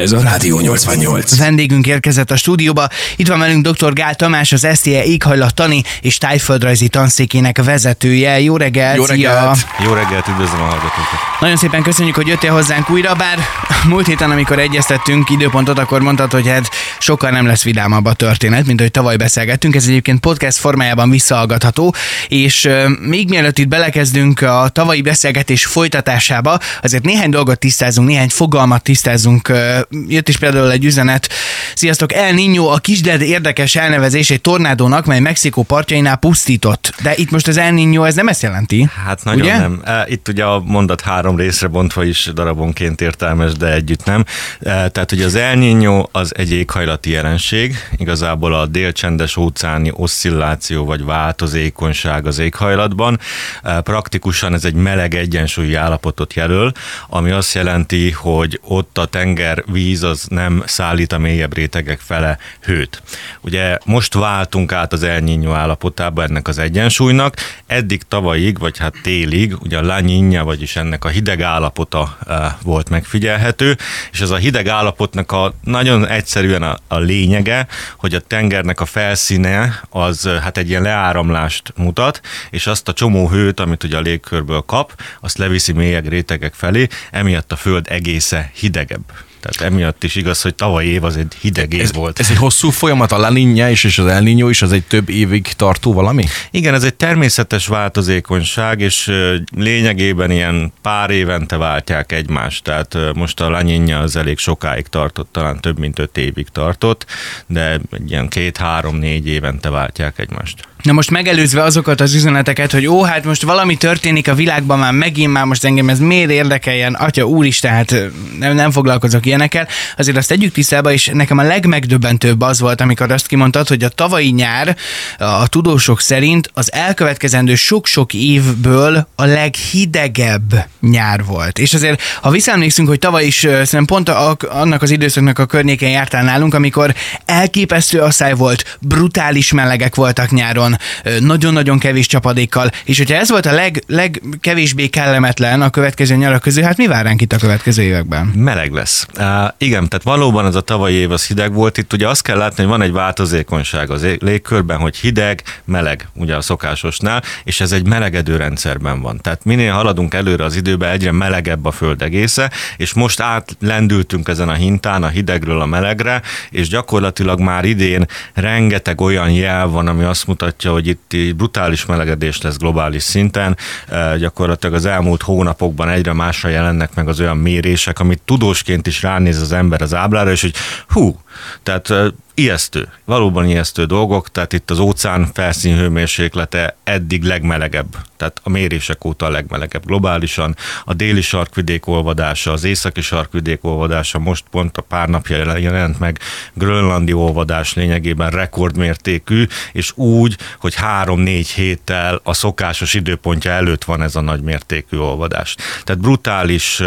Ez a Rádió 88. Vendégünk érkezett a stúdióba. Itt van velünk dr. Gál Tamás, az SZTE éghajlattani és tájföldrajzi tanszékének vezetője. Jó reggelt! Jó reggelt! Szia! Jó reggelt, üdvözlöm a hallgatókat! Nagyon szépen köszönjük, hogy jöttél hozzánk újra, bár múlt héten, amikor egyeztettünk időpontot, akkor mondtad, hogy hát sokkal nem lesz vidámabb a történet, mint hogy tavaly beszélgettünk. Ez egyébként podcast formájában visszahallgatható, és még mielőtt itt belekezdünk a tavalyi beszélgetés folytatásába, azért néhány dolgot tisztázunk, néhány fogalmat tisztázunk. Jött is például egy üzenet. Sziasztok, El Niño a kisded érdekes elnevezés egy tornádónak, mely Mexikó partjainál pusztított. De itt most az El Niño, ez nem ezt jelenti. Hát nagyon Ugye? nem. E, Itt ugye a mondat három részre bontva is darabonként értelmes, de együtt nem. E, Tehát ugye az El Niño az egy éghajlati jelenség, igazából a délcsendes óceáni oszcilláció vagy változékonyság az éghajlatban. E, Praktikusan ez egy meleg egyensúlyi állapotot jelöl, ami azt jelenti, hogy ott a tengervíz az nem szállít a mélyebb rétegek fele hőt. Ugye most váltunk át az El Niño állapotába ennek az egyensúlynak, eddig tavalyig, vagy hát télig, ugye a La Niña, vagyis ennek a hideg állapota eh, volt megfigyelhető, és ez a hideg állapotnak a nagyon egyszerűen a, a lényege, hogy a tengernek a felszíne az eh, hát egy ilyen leáramlást mutat, és azt a csomó hőt, amit ugye a légkörből kap, azt leviszi mélyebb rétegek felé, emiatt a föld egésze hidegebb. Tehát emiatt is igaz, hogy tavaly év az egy hideg év Ez, volt. ez egy hosszú folyamat, a La Niña is, és az El Niño is, az egy több évig tartó valami? Igen, ez egy természetes változékonyság, és lényegében ilyen pár évente váltják egymást. Tehát most a lanyinja az elég sokáig tartott, talán több mint öt évig tartott, de ilyen két-három-négy évente váltják egymást. Na most megelőzve azokat az üzeneteket, hogy ó, hát most valami történik a világban már megint, már most engem ez miért érdekeljen, atya úristen, hát ö, nem, nem foglalkozok ilyenekkel, azért azt tegyük tisztába, és nekem a legmegdöbbentőbb az volt, amikor azt kimondtad, hogy a tavalyi nyár a tudósok szerint az elkövetkezendő sok-sok évből a leghidegebb nyár volt. És azért, ha visszaemlékszünk, hogy tavaly is szerintem pont a, annak az időszaknak a környékén jártál nálunk, amikor elképesztő asszály volt, brutális melegek voltak nyáron, ö, nagyon-nagyon kevés csapadékkal, és hogyha ez volt a leg, legkevésbé kellemetlen a következő nyarak közül, hát mi vár ránk itt a következő években? Meleg lesz. Uh, igen, tehát valóban az a tavalyi év az hideg volt. Itt ugye azt kell látni, hogy van egy változékonyság az légkörben, hogy hideg, meleg, ugye a szokásosnál, és ez egy melegedő rendszerben van. Tehát minél haladunk előre az időbe, egyre melegebb a föld egésze, és most átlendültünk ezen a hintán a hidegről a melegre, és gyakorlatilag már idén rengeteg olyan jel van, ami azt mutatja, hogy itt brutális melegedés lesz globális szinten. Gyakorlatilag az elmúlt hónapokban egyre másra jelennek meg az olyan mérések, amit tudósként is ránéz az ember az áblára, és hogy hú, tehát ijesztő, valóban ijesztő dolgok, tehát itt az óceán felszín hőmérséklete eddig legmelegebb, tehát a mérések óta a legmelegebb globálisan. A déli sarkvidék olvadása, az északi sarkvidék olvadása most pont a pár napja jelent meg, grönlandi olvadás lényegében rekordmértékű, és úgy, hogy három-négy héttel a szokásos időpontja előtt van ez a nagy mértékű olvadás. Tehát brutális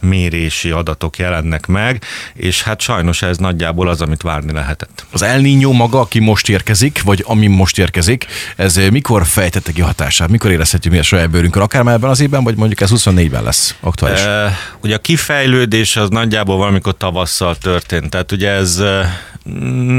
mérési adatok jelennek meg, és hát sajnos ez nagyjából az, amit várni lehetett. Az El Niño maga, aki most érkezik, vagy ami most érkezik, ez eh, mikor fejtette ki hatását? Mikor érezhetjük mi a saját bőrünkön? Akár már ebben az évben, vagy mondjuk ez 24-ben lesz aktuális? E, ugye a kifejlődés az nagyjából valamikor tavasszal történt, tehát ugye ez e,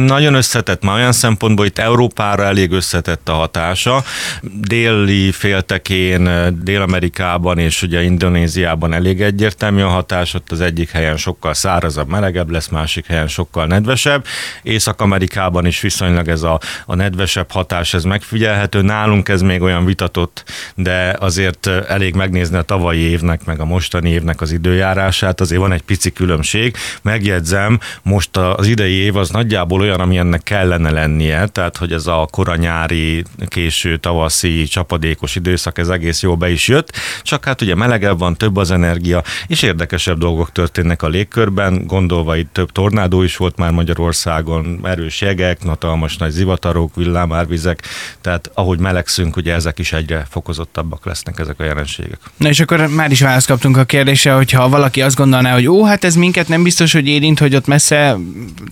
nagyon összetett már olyan szempontból, itt Európára elég összetett a hatása. Déli féltekén, Dél-Amerikában és ugye Indonéziában elég egyértelmű a hatás, ott az egyik helyen sokkal szárazabb, melegebb lesz, másik helyen sokkal nedvesebb. Észak-Amerikában is viszonylag ez a, a nedvesebb hatás, ez megfigyelhető. Nálunk ez még olyan vitatott, de azért elég megnézni a tavalyi évnek, meg a mostani évnek az időjárását, azért van egy pici különbség. Megjegyzem, most az idei év az nagyjából olyan, ami ennek kellene lennie, tehát hogy ez a koranyári, késő tavaszi, csapadékos időszak, ez egész jól be is jött, csak hát ugye melegebb van, több az energia, és érdekesebb dolgok történnek a légkörben, gondolva itt több tornádó is volt már Magyarországon, erős jegek, hatalmas nagy zivatarok, villámárvizek, tehát ahogy melegszünk, ugye ezek is egyre fokozottabbak lesznek ezek a jelenségek. Na és akkor már is választ kaptunk a kérdésre, hogyha valaki azt gondolná, hogy ó, hát ez minket nem biztos, hogy érint, hogy ott messze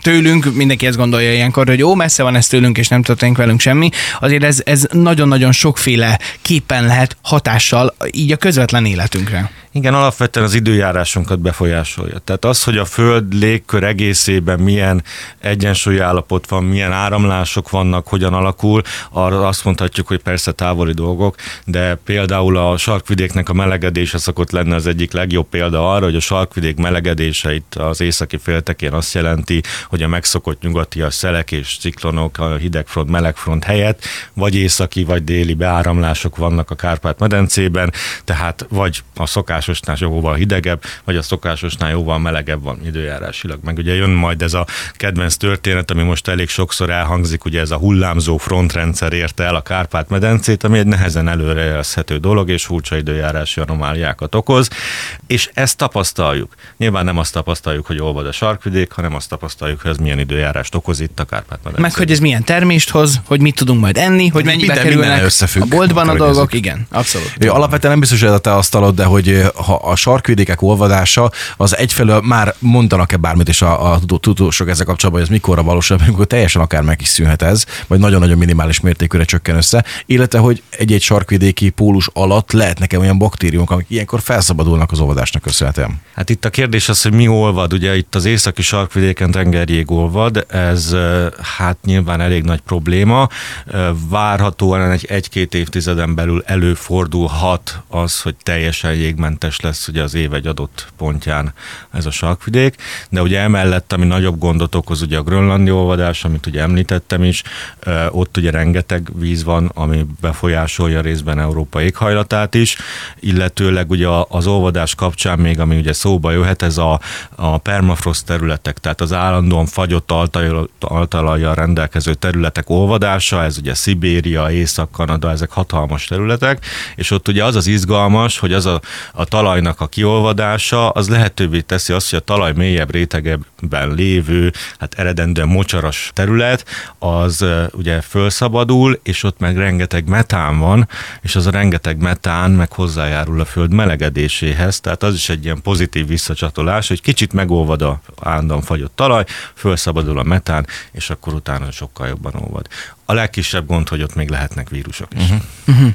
tőlünk, mindenki ezt gondolja ilyenkor, hogy ó, messze van ez tőlünk, és nem történik velünk semmi, azért ez, ez nagyon-nagyon sokféle képen lehet hatással így a közvetlen életünkre. Igen, alapvetően az időjárásunkat befolyásolja. Tehát az, hogy a Föld légkör egészében milyen egyensúlyi állapot van, milyen áramlások vannak, hogyan alakul, arra azt mondhatjuk, hogy persze távoli dolgok, de például a sarkvidéknek a melegedése szokott lenni az egyik legjobb példa arra, hogy a sarkvidék melegedése itt az északi féltekén azt jelenti, hogy a megszokott nyugati a szelek és ciklonok, a hidegfront, melegfront helyett, vagy északi, vagy déli beáramlások vannak a Kárpát-medencében, tehát vagy a szokásosnál jóval hidegebb, vagy a szokásosnál jóval melegebb van időjárásilag. Meg ugye jön majd ez a kedvenc történet, ami most elég sokszor elhangzik, ugye ez a hullámzó frontrendszer érte el a Kárpát-medencét, ami egy nehezen előrejelzhető dolog, és furcsa időjárási anomáliákat okoz, és ezt tapasztaljuk. Nyilván nem azt tapasztaljuk, hogy olvad a sarkvidék, hanem azt tapasztaljuk, hogy ez milyen időjárást okoz itt a Kárpát-medencében. Meg hogy ez milyen termést hoz, hogy mit tudunk majd enni, hogy mennyibe Minden- minden kerülnek összefügg, a boltban a dolgok. Igen, abszolút. Ja, alapvetően nem biztos, hogy ez a te asztalod, de hogy ha a sarkvidékek olvadása, az egyfelől már mondanak-e bármit is a, a tudó- tudósok ezzel kapcsolatban, hogy ez mikorra valósabb, amikor teljesen akár meg is szűnhet ez, vagy nagyon-nagyon minimális mértékűre csökken össze, illetve hogy egy-egy sarkvidéki pólus alatt lehetnek-e olyan baktériumok, amik ilyenkor felszabadulnak az olvadásnak köszönhetően. Hát itt a kérdés az, hogy mi olvad. Ugye itt az északi sarkvidéken tengerjég olvad, ez hát nyilván elég nagy probléma. Várhatóan egy, egy-két évtizeden belül előfordulhat az, hogy teljesen jégmentes lesz ugye az év egy adott pontján ez a sarkvidék, de ugye emellett, ami nagyobb gondot okoz, ugye a grönlandi olvadás, amit ugye említettem is, ott ugye rengeteg víz van, ami befolyásolja részben Európa éghajlatát is, illetőleg ugye az olvadás kapcsán még, ami ugye szóba jöhet, ez a, a permafrost területek, tehát az állandóan fagyott altalajjal rendelkező területek olvadása, ez ugye Szibéria, Észak-Kanada, ezek hatalmas területek, és ott ugye az az izgalmas, hogy az a, a talajnak a kiolvadása, az lehetővé teszi azt, hogy a talaj mélyebb rétegebben lévő, hát eredendően mocsaras terület, az ugye fölszabadul, és ott meg rengeteg metán van, és az a rengeteg metán meg hozzájárul a föld melegedéséhez, tehát az is egy ilyen pozitív visszacsatolás, hogy kicsit megolvad a állandóan fagyott talaj, fölszabadul a metán, és akkor utána sokkal jobban olvad. A legkisebb gond, hogy ott még lehetnek vírusok is. Uh-huh.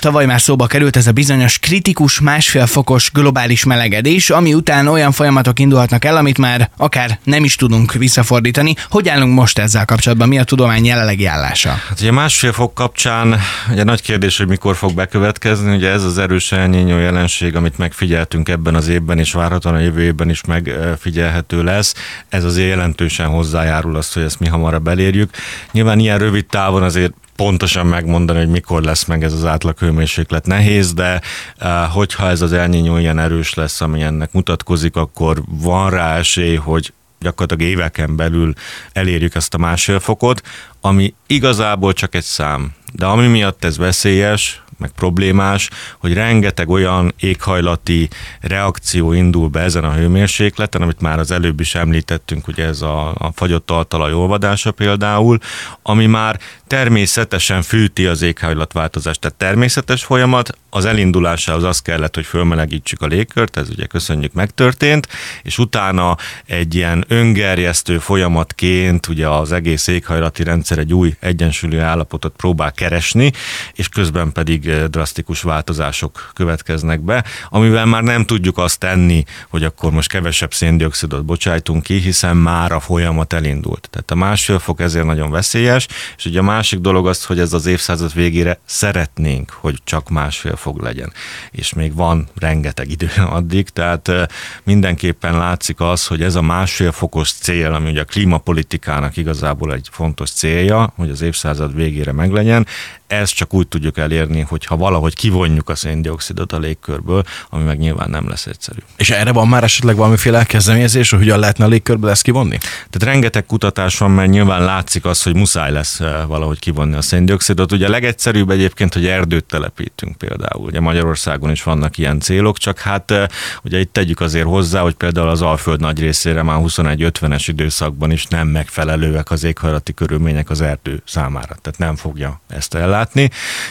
Tavaly már szóba került ez a bizonyos kritikus másfél fokos globális melegedés, ami után olyan folyamatok indulhatnak el, amit már akár nem is tudunk visszafordítani. Hogy állunk most ezzel kapcsolatban? Mi a tudomány jelenlegi állása? Hát ugye másfél fok kapcsán ugye nagy kérdés, hogy mikor fog bekövetkezni, ugye ez az erős elnyényó jelenség, amit megfigyeltünk ebben az évben, és várhatóan a jövő évben is megfigyelhető lesz, ez azért jelentősen hozzájárul azt, hogy ezt mi hamarabb elérjük. Nyilván ilyen rövid távon azért pontosan megmondani, hogy mikor lesz meg ez az átlag hőmérséklet nehéz, de eh, hogyha ez az elnyényó ilyen erős lesz, ami ennek mutatkozik, akkor van rá esély, hogy gyakorlatilag éveken belül elérjük ezt a másfél fokot, ami igazából csak egy szám. De ami miatt ez veszélyes, meg problémás, hogy rengeteg olyan éghajlati reakció indul be ezen a hőmérsékleten, amit már az előbb is említettünk, ugye ez a, a fagyott altalaj olvadása például, ami már természetesen fűti az éghajlatváltozást. Tehát természetes folyamat, az elindulásához az kellett, hogy fölmelegítsük a légkört, ez ugye köszönjük megtörtént, és utána egy ilyen öngerjesztő folyamatként ugye az egész éghajlati rendszer egy új egyensúlyi állapotot próbál keresni, és közben pedig eh, drasztikus változások következnek be, amivel már nem tudjuk azt tenni, hogy akkor most kevesebb széndiokszidot bocsájtunk ki, hiszen már a folyamat elindult. Tehát a másfél fok ezért nagyon veszélyes, és ugye a másik dolog az, hogy ez az évszázad végére szeretnénk, hogy csak másfél fok legyen. És még van rengeteg idő addig, tehát eh, mindenképpen látszik az, hogy ez a másfél fokos cél, ami ugye a klímapolitikának igazából egy fontos célja, hogy az évszázad végére meglegyen, ezt csak úgy tudjuk elérni, hogyha valahogy kivonjuk a széndiokszidot a légkörből, ami meg nyilván nem lesz egyszerű. És erre van már esetleg valamiféle kezdeményezés, hogy hogyan lehetne a légkörből ezt kivonni? Tehát rengeteg kutatás van, mert nyilván látszik az, hogy muszáj lesz eh, valahogy kivonni a széndiokszidot. Ugye a legegyszerűbb egyébként, hogy erdőt telepítünk például. Ugye Magyarországon is vannak ilyen célok, csak hát eh, ugye itt tegyük azért hozzá, hogy például az Alföld nagy részére már 21-50-es időszakban is nem megfelelőek az éghajlati körülmények az erdő számára. Tehát nem fogja ezt ellátni ellátni.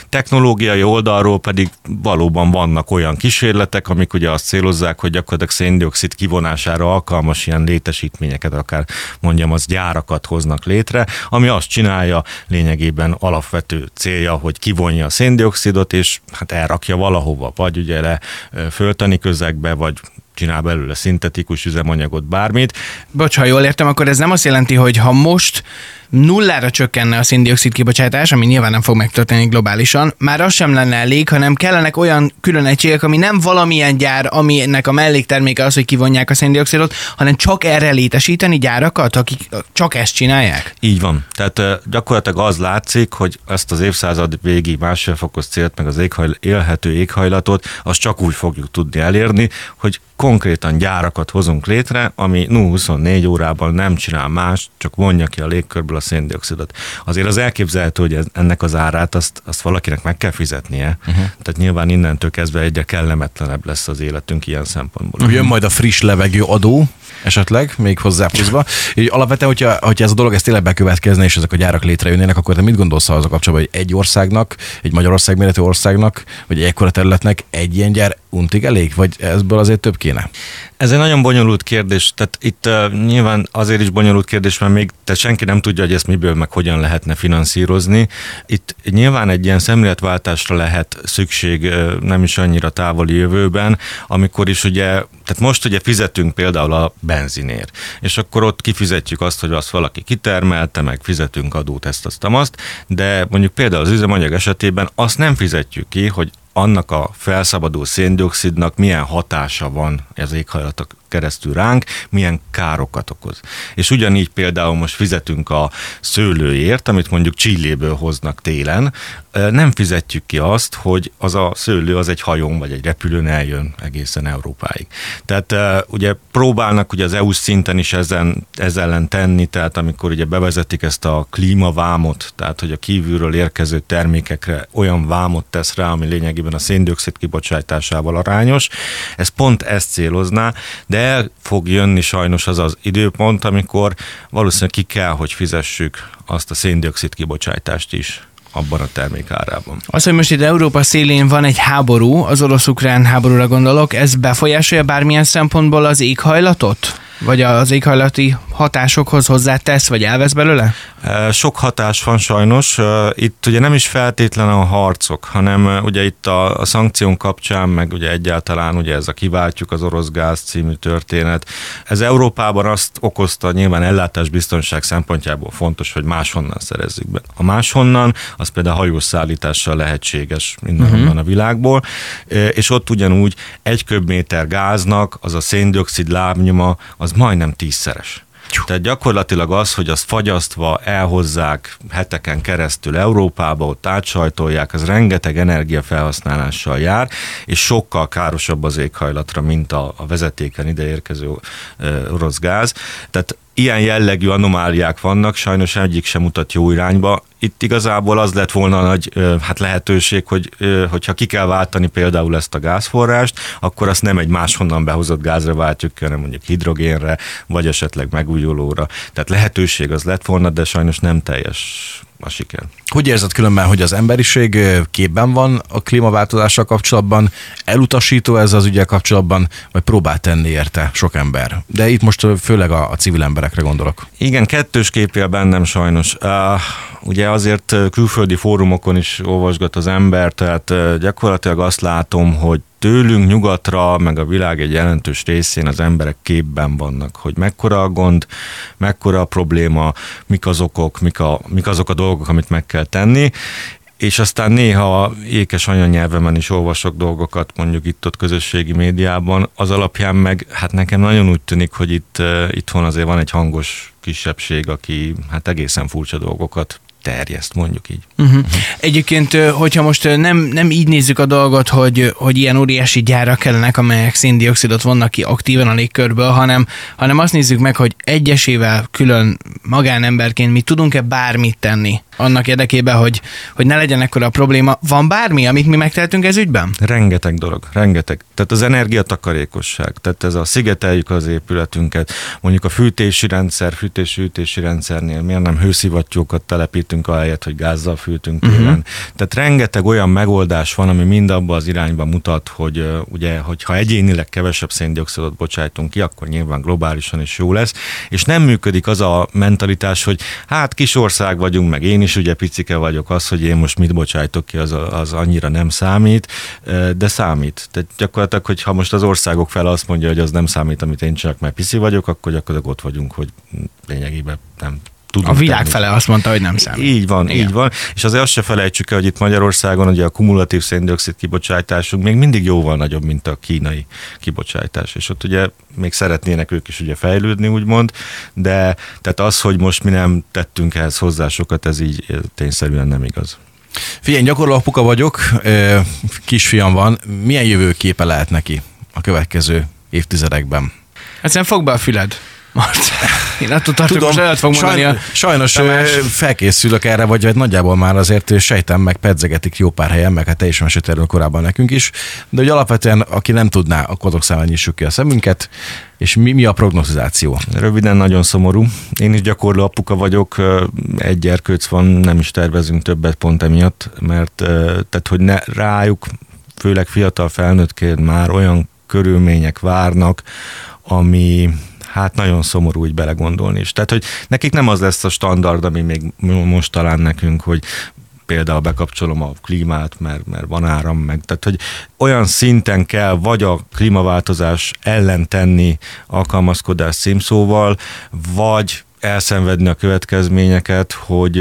Technológiai oldalról pedig valóban vannak olyan kísérletek, amik ugye azt célozzák, hogy gyakorlatilag széndiokszid kivonására alkalmas ilyen létesítményeket, akár mondjam, az gyárakat hoznak létre, ami azt csinálja lényegében alapvető célja, hogy kivonja a széndiokszidot, és hát elrakja valahova, vagy ugye le föltani közegbe, vagy csinál belőle szintetikus üzemanyagot, bármit. Bocs, ha jól értem, akkor ez nem azt jelenti, hogy ha most nullára csökkenne a széndiokszid kibocsátás, ami nyilván nem fog megtörténni globálisan, már az sem lenne elég, hanem kellenek olyan külön egységek, ami nem valamilyen gyár, aminek a mellékterméke az, hogy kivonják a széndiokszidot, hanem csak erre létesíteni gyárakat, akik csak ezt csinálják? Így van. Tehát gyakorlatilag az látszik, hogy ezt az évszázad végi másfél fokos célt, meg az éghajl- élhető éghajlatot, azt csak úgy fogjuk tudni elérni, hogy konkrétan gyárakat hozunk létre, ami 0-24 órában nem csinál más, csak vonja ki a légkörből a széndiokszidot. Azért az elképzelhető, hogy ez, ennek az árát azt, azt valakinek meg kell fizetnie, uh-huh. tehát nyilván innentől kezdve egyre kellemetlenebb lesz az életünk ilyen szempontból. Jön majd a friss levegő adó, esetleg, még hozzáfűzve. Így alapvetően, hogyha, hogyha ez a dolog ez tényleg bekövetkezne, és ezek a gyárak létrejönnének, akkor te mit gondolsz az a kapcsolatban, hogy egy országnak, egy Magyarország méretű országnak, vagy egy ekkora területnek egy ilyen gyár untig elég, vagy ebből azért több kéne? Ez egy nagyon bonyolult kérdés, tehát itt uh, nyilván azért is bonyolult kérdés, mert még te senki nem tudja, hogy ezt miből meg hogyan lehetne finanszírozni. Itt nyilván egy ilyen szemléletváltásra lehet szükség uh, nem is annyira távoli jövőben, amikor is ugye, tehát most ugye fizetünk például a benzinért, és akkor ott kifizetjük azt, hogy azt valaki kitermelte, meg fizetünk adót ezt, azt, azt, de mondjuk például az üzemanyag esetében azt nem fizetjük ki, hogy annak a felszabaduló széndiokszidnak milyen hatása van az éghajlatok keresztül ránk, milyen károkat okoz. És ugyanígy például most fizetünk a szőlőért, amit mondjuk Csilléből hoznak télen, nem fizetjük ki azt, hogy az a szőlő az egy hajón vagy egy repülőn eljön egészen Európáig. Tehát ugye próbálnak ugye az EU szinten is ezen, ezzel ellen tenni, tehát amikor ugye bevezetik ezt a klímavámot, tehát hogy a kívülről érkező termékekre olyan vámot tesz rá, ami lényegében a széndiokszid kibocsátásával arányos, ez pont ezt célozná, de el fog jönni sajnos az az időpont, amikor valószínűleg ki kell, hogy fizessük azt a széndiokszid kibocsátást is abban a termék árában. Az, hogy most itt Európa szélén van egy háború, az orosz-ukrán háborúra gondolok, ez befolyásolja bármilyen szempontból az éghajlatot? Vagy az éghajlati hatásokhoz hozzátesz, vagy elvesz belőle? Sok hatás van sajnos. Itt ugye nem is feltétlen a harcok, hanem ugye itt a, a szankción kapcsán, meg ugye egyáltalán ugye ez a kiváltjuk az orosz gáz című történet. Ez Európában azt okozta nyilván ellátásbiztonság szempontjából fontos, hogy máshonnan szerezzük be. A máshonnan, az például hajószállítással lehetséges mindenhonnan uh-huh. a világból, és ott ugyanúgy egy köbméter gáznak az a széndiokszid lábnyoma az majdnem tízszeres. Tehát gyakorlatilag az, hogy azt fagyasztva elhozzák heteken keresztül Európába, ott átsajtolják, az rengeteg energiafelhasználással jár, és sokkal károsabb az éghajlatra, mint a, a vezetéken ide érkező orosz gáz. Tehát ilyen jellegű anomáliák vannak, sajnos egyik sem mutat jó irányba. Itt igazából az lett volna nagy hát lehetőség, hogy hogyha ki kell váltani például ezt a gázforrást, akkor azt nem egy máshonnan behozott gázra váltjuk ki, hanem mondjuk hidrogénre, vagy esetleg megújulóra. Tehát lehetőség az lett volna, de sajnos nem teljes a siker. Hogy érzed különben, hogy az emberiség képben van a klímaváltozással kapcsolatban, elutasító ez az ügyel kapcsolatban, vagy próbál tenni érte sok ember? De itt most főleg a, a civil emberekre gondolok. Igen, kettős képél bennem sajnos. Uh, ugye azért külföldi fórumokon is olvasgat az ember, tehát gyakorlatilag azt látom, hogy tőlünk nyugatra, meg a világ egy jelentős részén az emberek képben vannak, hogy mekkora a gond, mekkora a probléma, mik az okok, mik, a, mik azok a dolgok, amit meg kell tenni, és aztán néha ékes anyanyelvemen is olvasok dolgokat, mondjuk itt-ott közösségi médiában, az alapján meg, hát nekem nagyon úgy tűnik, hogy itt itthon azért van egy hangos kisebbség, aki hát egészen furcsa dolgokat terjeszt, mondjuk így. Uh-huh. Uh-huh. Egyébként, hogyha most nem, nem így nézzük a dolgot, hogy, hogy ilyen óriási gyárak kellenek, amelyek széndiokszidot vonnak ki aktívan a légkörből, hanem, hanem azt nézzük meg, hogy egyesével külön magánemberként mi tudunk-e bármit tenni annak érdekében, hogy, hogy ne legyen ekkora a probléma. Van bármi, amit mi megtehetünk ez ügyben? Rengeteg dolog, rengeteg. Tehát az energiatakarékosság, tehát ez a szigeteljük az épületünket, mondjuk a fűtési rendszer, fűtési-ütési rendszernél miért nem hőszivattyúkat telepítünk fűtöttünk, ahelyett, hogy gázzal fűtünk télen. Uh-huh. Tehát rengeteg olyan megoldás van, ami mind abba az irányba mutat, hogy uh, ugye, hogyha egyénileg kevesebb széndiokszidot bocsájtunk ki, akkor nyilván globálisan is jó lesz, és nem működik az a mentalitás, hogy hát kis ország vagyunk, meg én is ugye picike vagyok, az, hogy én most mit bocsájtok ki, az, az annyira nem számít, de számít. Tehát gyakorlatilag, hogy ha most az országok fel azt mondja, hogy az nem számít, amit én csak mert pici vagyok, akkor gyakorlatilag ott vagyunk, hogy lényegében nem tudunk A világ tenni. fele azt mondta, hogy nem számít. Így van, Igen. így van. És azért azt se felejtsük el, hogy itt Magyarországon ugye a kumulatív széndiokszid kibocsátásunk még mindig jóval nagyobb, mint a kínai kibocsátás. És ott ugye még szeretnének ők is ugye fejlődni, úgymond, de tehát az, hogy most mi nem tettünk ehhez hozzá sokat, ez így tényszerűen nem igaz. Figyelj, gyakorló apuka vagyok, kisfiam van, milyen jövőképe lehet neki a következő évtizedekben? Egyszerűen fog be a füled. Most. Én attól tartok, Tudom, most fog mondani sajn, a Sajnos Tamás. felkészülök erre, vagy, vagy nagyjából már azért sejtem, meg pedzegetik jó pár helyen, meg hát te is meséltél korábban nekünk is, de hogy alapvetően, aki nem tudná, akkor azok számára nyissuk ki a szemünket, és mi, mi a prognozizáció? Röviden nagyon szomorú. Én is gyakorló apuka vagyok, egy gyerkőc van, nem is tervezünk többet pont emiatt, mert tehát, hogy ne rájuk, főleg fiatal felnőttként már olyan körülmények várnak, ami hát nagyon szomorú úgy belegondolni is. Tehát, hogy nekik nem az lesz a standard, ami még most talán nekünk, hogy például bekapcsolom a klímát, mert, mert van áram, meg tehát, hogy olyan szinten kell vagy a klímaváltozás ellen tenni alkalmazkodás címszóval, vagy elszenvedni a következményeket, hogy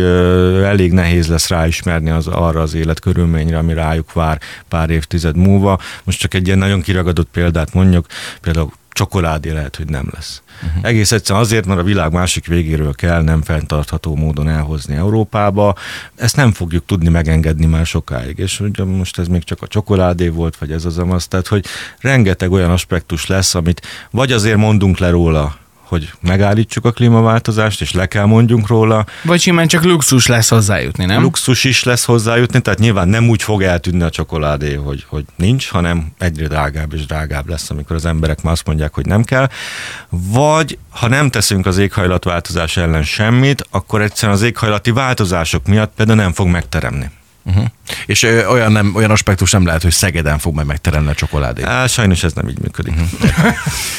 elég nehéz lesz ráismerni az, arra az életkörülményre, ami rájuk vár pár évtized múlva. Most csak egy ilyen nagyon kiragadott példát mondjuk, például csokoládé lehet, hogy nem lesz. Uh-huh. Egész egyszerűen azért, mert a világ másik végéről kell nem fenntartható módon elhozni Európába. Ezt nem fogjuk tudni megengedni már sokáig. És ugye most ez még csak a csokoládé volt, vagy ez az amaz. Tehát, hogy rengeteg olyan aspektus lesz, amit vagy azért mondunk le róla, hogy megállítsuk a klímaváltozást, és le kell mondjunk róla. Vagy simán csak luxus lesz hozzájutni, nem? Luxus is lesz hozzájutni, tehát nyilván nem úgy fog eltűnni a csokoládé, hogy, hogy nincs, hanem egyre drágább és drágább lesz, amikor az emberek már azt mondják, hogy nem kell. Vagy ha nem teszünk az éghajlatváltozás ellen semmit, akkor egyszerűen az éghajlati változások miatt például nem fog megteremni. Uh-huh. És ö, olyan, nem, olyan aspektus nem lehet, hogy Szegeden fog majd megteremni a csokoládét. Á, sajnos ez nem így működik. Uh-huh.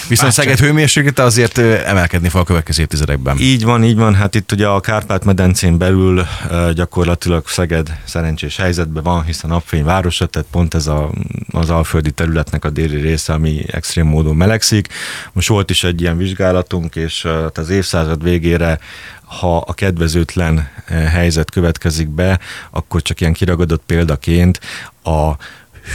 Viszont Szeged hőmérséklete azért emelkedni fog a következő évtizedekben. Így van, így van. Hát itt ugye a Kárpát-medencén belül gyakorlatilag Szeged szerencsés helyzetben van, hiszen napfényvárosa, tehát pont ez a, az alföldi területnek a déli része, ami extrém módon melegszik. Most volt is egy ilyen vizsgálatunk, és az évszázad végére ha a kedvezőtlen helyzet következik be, akkor csak ilyen kiragadott példaként a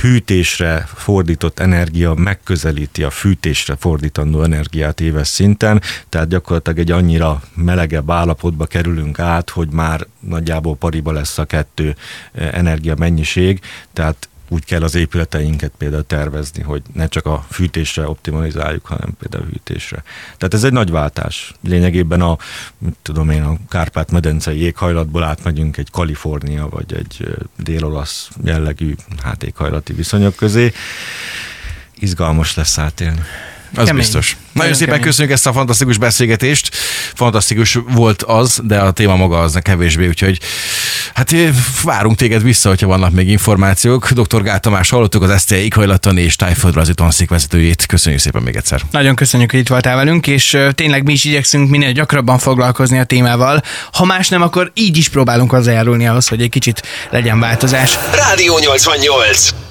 hűtésre fordított energia megközelíti a fűtésre fordítandó energiát éves szinten, tehát gyakorlatilag egy annyira melegebb állapotba kerülünk át, hogy már nagyjából pariba lesz a kettő eh, energia mennyiség, tehát úgy kell az épületeinket például tervezni, hogy ne csak a fűtésre optimalizáljuk, hanem például a hűtésre. Tehát ez egy nagy váltás. Lényegében a, mit tudom én, a Kárpát-medencei éghajlatból átmegyünk egy Kalifornia vagy egy dél-olasz jellegű hát éghajlati viszonyok közé. Izgalmas lesz átélni. Az kemény. biztos. Nagyon, Nagyon szépen kemény. köszönjük ezt a fantasztikus beszélgetést. Fantasztikus volt az, de a téma maga az kevésbé, úgyhogy hát eh, várunk téged vissza, hogyha vannak még információk. Dr. Gál Tamás hallottuk az SZTE éghajlattani és tájföldrajzi tanszék vezetőjét. Köszönjük szépen még egyszer. Nagyon köszönjük, hogy itt voltál velünk, és tényleg mi is igyekszünk minél gyakrabban foglalkozni a témával. Ha más nem, akkor így is próbálunk hozzájárulni ahhoz, hogy egy kicsit legyen változás. Rádió 88